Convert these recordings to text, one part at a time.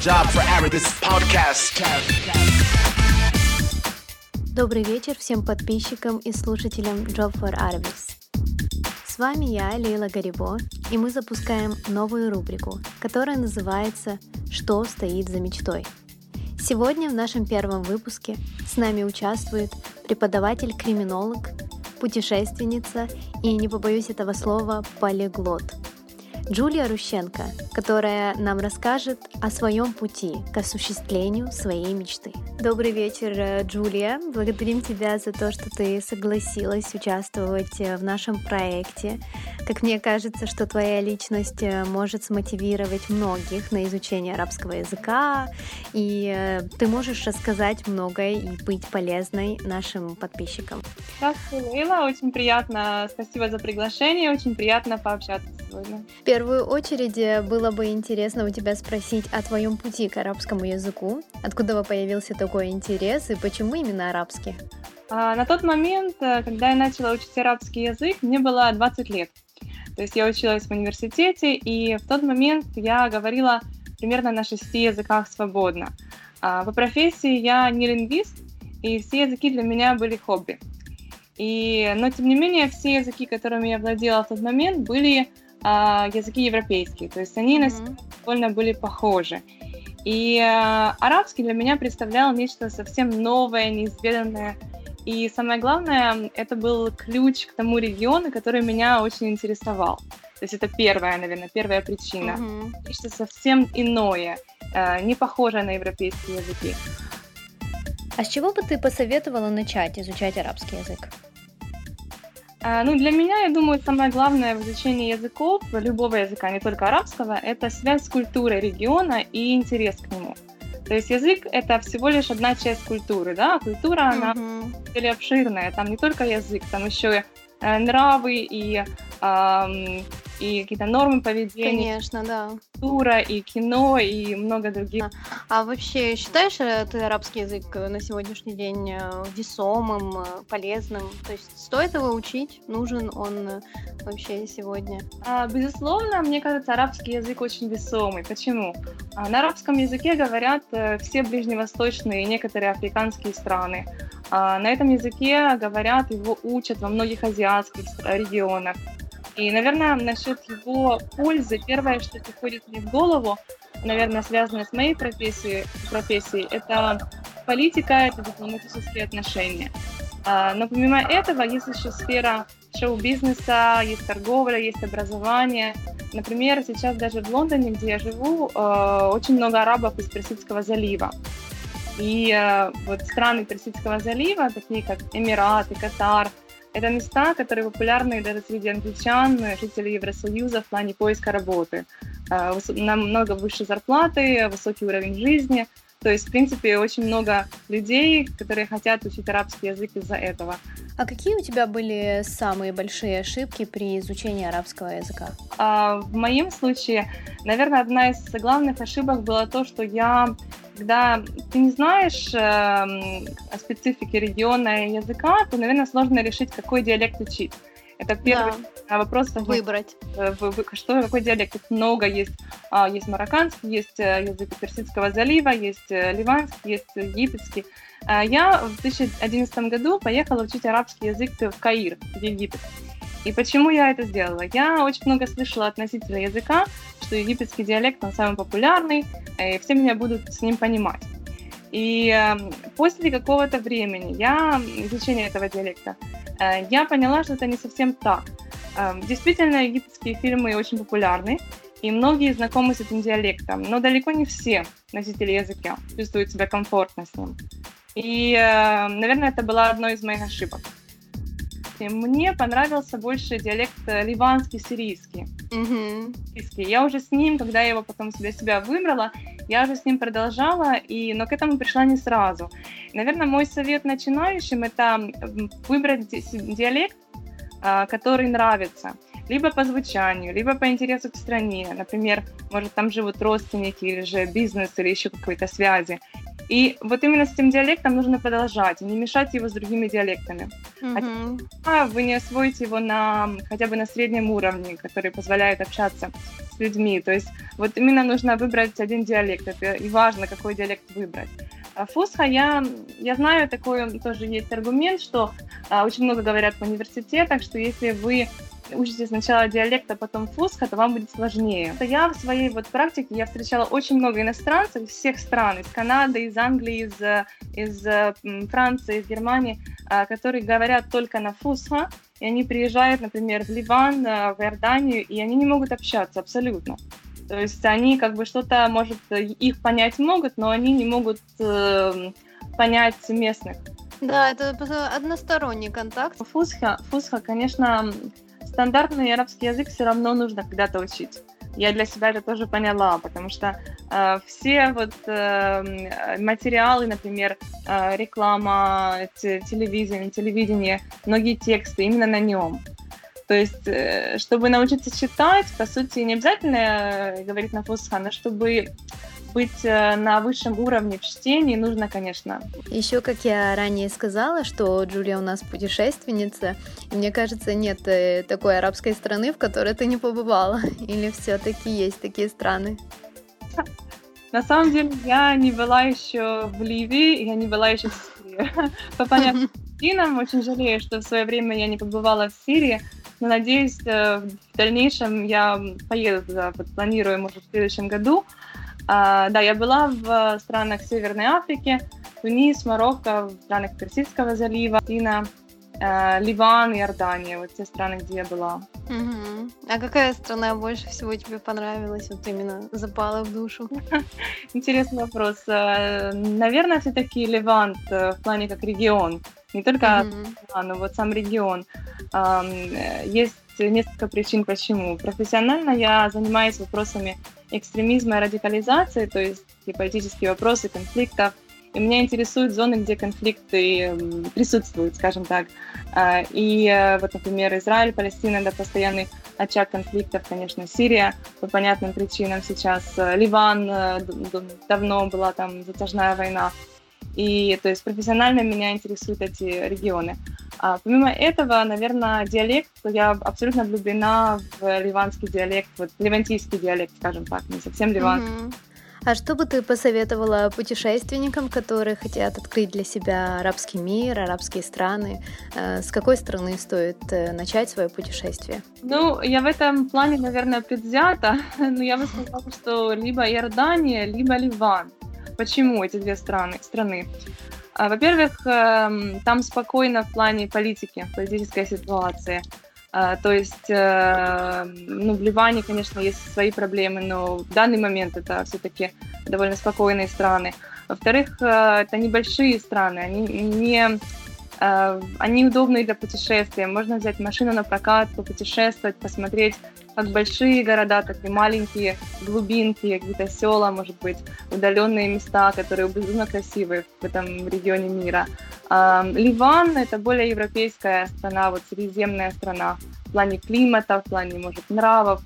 Job for is podcast. Добрый вечер всем подписчикам и слушателям Job for Arabics. С вами я, Лейла Гарибо, и мы запускаем новую рубрику, которая называется «Что стоит за мечтой?». Сегодня в нашем первом выпуске с нами участвует преподаватель-криминолог, путешественница и, не побоюсь этого слова, полиглот – Джулия Рущенко, которая нам расскажет о своем пути к осуществлению своей мечты. Добрый вечер, э, Джулия. Благодарим тебя за то, что ты согласилась участвовать э, в нашем проекте. Как мне кажется, что твоя личность э, может смотивировать многих на изучение арабского языка, и ты можешь рассказать многое и быть полезной нашим подписчикам. Здравствуй, Лейла. Очень приятно. Спасибо за приглашение. Очень приятно пообщаться сегодня. В первую очередь было бы интересно у тебя спросить о твоем пути к арабскому языку. Откуда появился такой интерес и почему именно арабский? А, на тот момент, э, когда я начала учить арабский язык, мне было 20 лет. То есть я училась в университете, и в тот момент я говорила примерно на шести языках свободно. А, по профессии я не лингвист, и все языки для меня были хобби. И, но тем не менее, все языки, которыми я владела в тот момент, были а, языки европейские. То есть они mm-hmm. довольно были похожи. И э, арабский для меня представлял нечто совсем новое, неизведанное. И самое главное, это был ключ к тому региону, который меня очень интересовал. То есть это первая, наверное, первая причина. Mm-hmm. Нечто совсем иное, э, не похожее на европейские языки. А с чего бы ты посоветовала начать изучать арабский язык? А, ну, для меня, я думаю, самое главное в изучении языков, любого языка, не только арабского, это связь с культурой региона и интерес к нему. То есть язык — это всего лишь одна часть культуры, да, культура, она mm-hmm. обширная, там не только язык, там еще Э, нравы и, э, и какие-то нормы поведения. Конечно, да. Культура и кино и много других. А, а вообще считаешь э, ты арабский язык на сегодняшний день э, весомым, полезным? То есть стоит его учить? Нужен он вообще сегодня? А, безусловно, мне кажется, арабский язык очень весомый. Почему? А, на арабском языке говорят все ближневосточные и некоторые африканские страны. А, на этом языке говорят, его учат во многих азиатских регионах. И, наверное, насчет его пользы, первое, что приходит мне в голову, наверное, связанное с моей профессией, профессией это политика, это дипломатические отношения. А, но помимо этого, есть еще сфера шоу-бизнеса, есть торговля, есть образование. Например, сейчас даже в Лондоне, где я живу, а, очень много арабов из Персидского залива. И э, вот страны Персидского залива, такие как Эмираты, Катар, это места, которые популярны даже среди англичан, жителей Евросоюза в плане поиска работы. Э, намного выше зарплаты, высокий уровень жизни. То есть, в принципе, очень много людей, которые хотят учить арабский язык из-за этого. А какие у тебя были самые большие ошибки при изучении арабского языка? А, в моем случае, наверное, одна из главных ошибок была то, что я когда ты не знаешь э, о специфике региона и языка, то, наверное, сложно решить, какой диалект учить. Это первый да. вопрос. Выбрать. Э, что, какой диалект? Их много есть. А, есть марокканский, есть э, язык Персидского залива, есть э, ливанский, есть египетский. А, я в 2011 году поехала учить арабский язык в Каир, в Египет. И почему я это сделала? Я очень много слышала относительно языка, что египетский диалект, он самый популярный, и все меня будут с ним понимать. И э, после какого-то времени я, изучения этого диалекта, э, я поняла, что это не совсем так. Э, действительно, египетские фильмы очень популярны, и многие знакомы с этим диалектом, но далеко не все носители языка чувствуют себя комфортно с ним. И, э, наверное, это была одной из моих ошибок мне понравился больше диалект э, ливанский-сирийский. Mm-hmm. Я уже с ним, когда я его потом для себя выбрала, я уже с ним продолжала, и, но к этому пришла не сразу. Наверное, мой совет начинающим – это выбрать диалект, а, который нравится либо по звучанию, либо по интересу к стране. Например, может, там живут родственники или же бизнес, или еще какой-то связи. И вот именно с этим диалектом нужно продолжать, не мешать его с другими диалектами. Mm-hmm. А вы не освоите его на хотя бы на среднем уровне, который позволяет общаться с людьми. То есть вот именно нужно выбрать один диалект, это и важно, какой диалект выбрать. А фусха, я, я знаю, такой тоже есть аргумент, что а, очень много говорят в университетах, что если вы учите сначала диалект, а потом фусха, то вам будет сложнее. Я в своей вот практике, я встречала очень много иностранцев из всех стран, из Канады, из Англии, из, из Франции, из Германии, а, которые говорят только на фусха, и они приезжают, например, в Ливан, в Иорданию, и они не могут общаться абсолютно. То есть они как бы что-то, может, их понять могут, но они не могут э, понять местных. Да, это односторонний контакт. Фусха, фусха, конечно, стандартный арабский язык все равно нужно когда-то учить. Я для себя это тоже поняла, потому что э, все вот э, материалы, например, э, реклама, телевидение, телевидение, многие тексты именно на нем. То есть, э, чтобы научиться читать, по сути, не обязательно э, говорить на фусха, но чтобы быть э, на высшем уровне в чтении нужно, конечно. Еще, как я ранее сказала, что Джулия у нас путешественница, и мне кажется, нет э, такой арабской страны, в которой ты не побывала. Или все-таки есть такие страны? На самом деле, я не была еще в Ливии, я не была еще в Сирии. По понятным причинам, очень жалею, что в свое время я не побывала в Сирии, но надеюсь, э, в дальнейшем я поеду туда, планирую, может, в следующем году. А, да, я была в странах Северной Африки, Тунис, Марокко, в странах Персидского залива, Тина, э, Ливан, Иордания, вот те страны, где я была. Угу. А какая страна больше всего тебе понравилась, вот именно запала в душу? Интересный вопрос. Э, наверное, все-таки Ливан э, в плане как регион. Не только mm-hmm. но вот сам регион. Есть несколько причин, почему. Профессионально я занимаюсь вопросами экстремизма и радикализации, то есть и политические вопросы, конфликтов. И меня интересуют зоны, где конфликты присутствуют, скажем так. А, и э, вот, например, Израиль, Палестина — это постоянный очаг конфликтов, конечно, Сирия по понятным причинам сейчас, э, Ливан, э, давно была там затяжная война. И то есть профессионально меня интересуют эти регионы. А помимо этого, наверное, диалект, я абсолютно влюблена в ливанский диалект, вот ливантийский диалект, скажем так, не совсем ливанский. Mm-hmm. А что бы ты посоветовала путешественникам, которые хотят открыть для себя арабский мир, арабские страны? Э, с какой страны стоит э, начать свое путешествие? Ну, я в этом плане, наверное, предвзята, но я бы сказала, что либо Иордания, либо Ливан. Почему эти две страны? страны? А, во-первых, эм, там спокойно в плане политики, политической ситуации. А, то есть, э, ну, в Ливане, конечно, есть свои проблемы, но в данный момент это все-таки довольно спокойные страны. Во-вторых, э, это небольшие страны, они не они удобные для путешествия. Можно взять машину на прокат, попутешествовать, посмотреть как большие города, так и маленькие глубинки, какие-то села, может быть, удаленные места, которые безумно красивые в этом регионе мира. Ливан — это более европейская страна, вот средиземная страна в плане климата, в плане, может, нравов.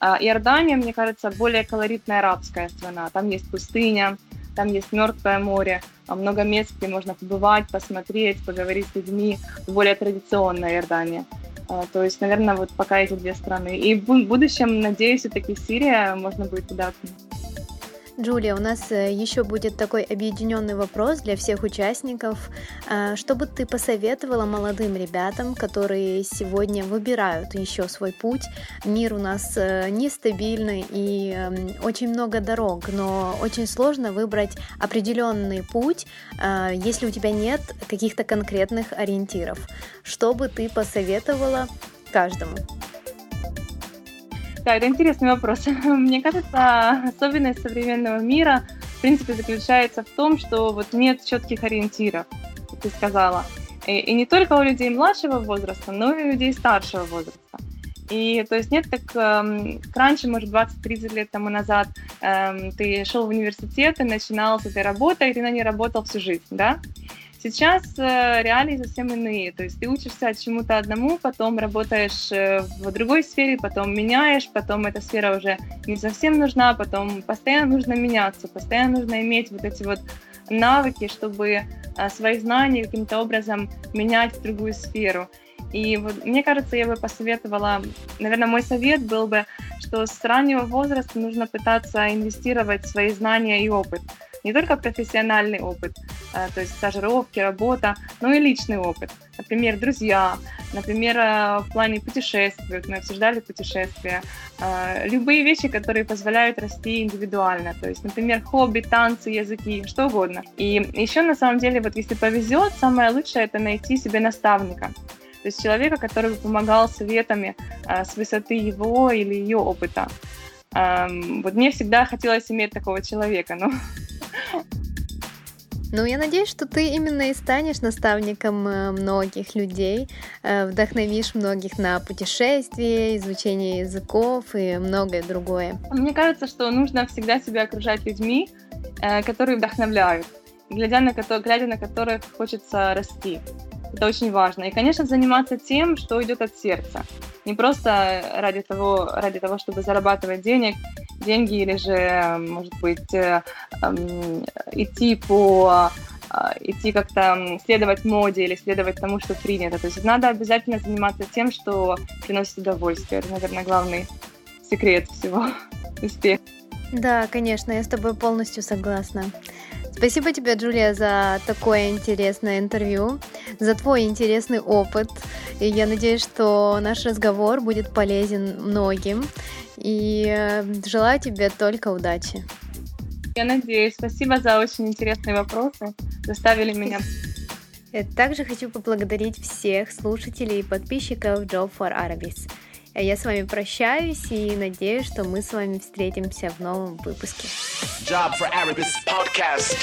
А Иордания, мне кажется, более колоритная арабская страна. Там есть пустыня, там есть Мертвое море, много мест, где можно побывать, посмотреть, поговорить с людьми. Более традиционная Иордания. А, то есть, наверное, вот пока эти две страны. И в будущем, надеюсь, все-таки Сирия можно будет туда Джулия, у нас э, еще будет такой объединенный вопрос для всех участников. А, что бы ты посоветовала молодым ребятам, которые сегодня выбирают еще свой путь? Мир у нас э, нестабильный и эм, очень много дорог, но очень сложно выбрать определенный путь, а, если у тебя нет каких-то конкретных ориентиров. Что бы ты посоветовала каждому? Да, это интересный вопрос. Мне кажется, особенность современного мира, в принципе, заключается в том, что вот нет четких ориентиров, как ты сказала. И, и не только у людей младшего возраста, но и у людей старшего возраста. И то есть нет, как эм, раньше, может, 20-30 лет тому назад, эм, ты шел в университет, ты начинал с этой работы, и ты на ней работал всю жизнь, да? Сейчас э, реалии совсем иные, то есть ты учишься чему-то одному, потом работаешь э, в другой сфере, потом меняешь, потом эта сфера уже не совсем нужна, потом постоянно нужно меняться, постоянно нужно иметь вот эти вот навыки, чтобы э, свои знания каким-то образом менять в другую сферу. И вот, мне кажется, я бы посоветовала, наверное, мой совет был бы, что с раннего возраста нужно пытаться инвестировать в свои знания и опыт. Не только профессиональный опыт, а, то есть стажировки, работа, но и личный опыт. Например, друзья, например, а, в плане путешествий, мы обсуждали путешествия, а, любые вещи, которые позволяют расти индивидуально, то есть, например, хобби, танцы, языки, что угодно. И еще, на самом деле, вот если повезет, самое лучшее это найти себе наставника. То есть человека, который бы помогал советами э, с высоты его или ее опыта. Эм, вот мне всегда хотелось иметь такого человека, но... Ну, я надеюсь, что ты именно и станешь наставником э, многих людей, э, вдохновишь многих на путешествия, изучение языков и многое другое. Мне кажется, что нужно всегда себя окружать людьми, э, которые вдохновляют, глядя на, глядя на которых хочется расти. Это очень важно. И, конечно, заниматься тем, что идет от сердца. Не просто ради того, ради того, чтобы зарабатывать денег, деньги или же, может быть, э, э, идти по э, идти как-то следовать моде или следовать тому, что принято. То есть надо обязательно заниматься тем, что приносит удовольствие. Это, наверное, главный секрет всего успеха. Да, конечно, я с тобой полностью согласна. Спасибо тебе, Джулия, за такое интересное интервью, за твой интересный опыт. И я надеюсь, что наш разговор будет полезен многим. И э, желаю тебе только удачи. Я надеюсь. Спасибо за очень интересные вопросы. Заставили меня также хочу поблагодарить всех слушателей и подписчиков Job for Arabis. Я с вами прощаюсь и надеюсь, что мы с вами встретимся в новом выпуске. Job for Arabis podcast.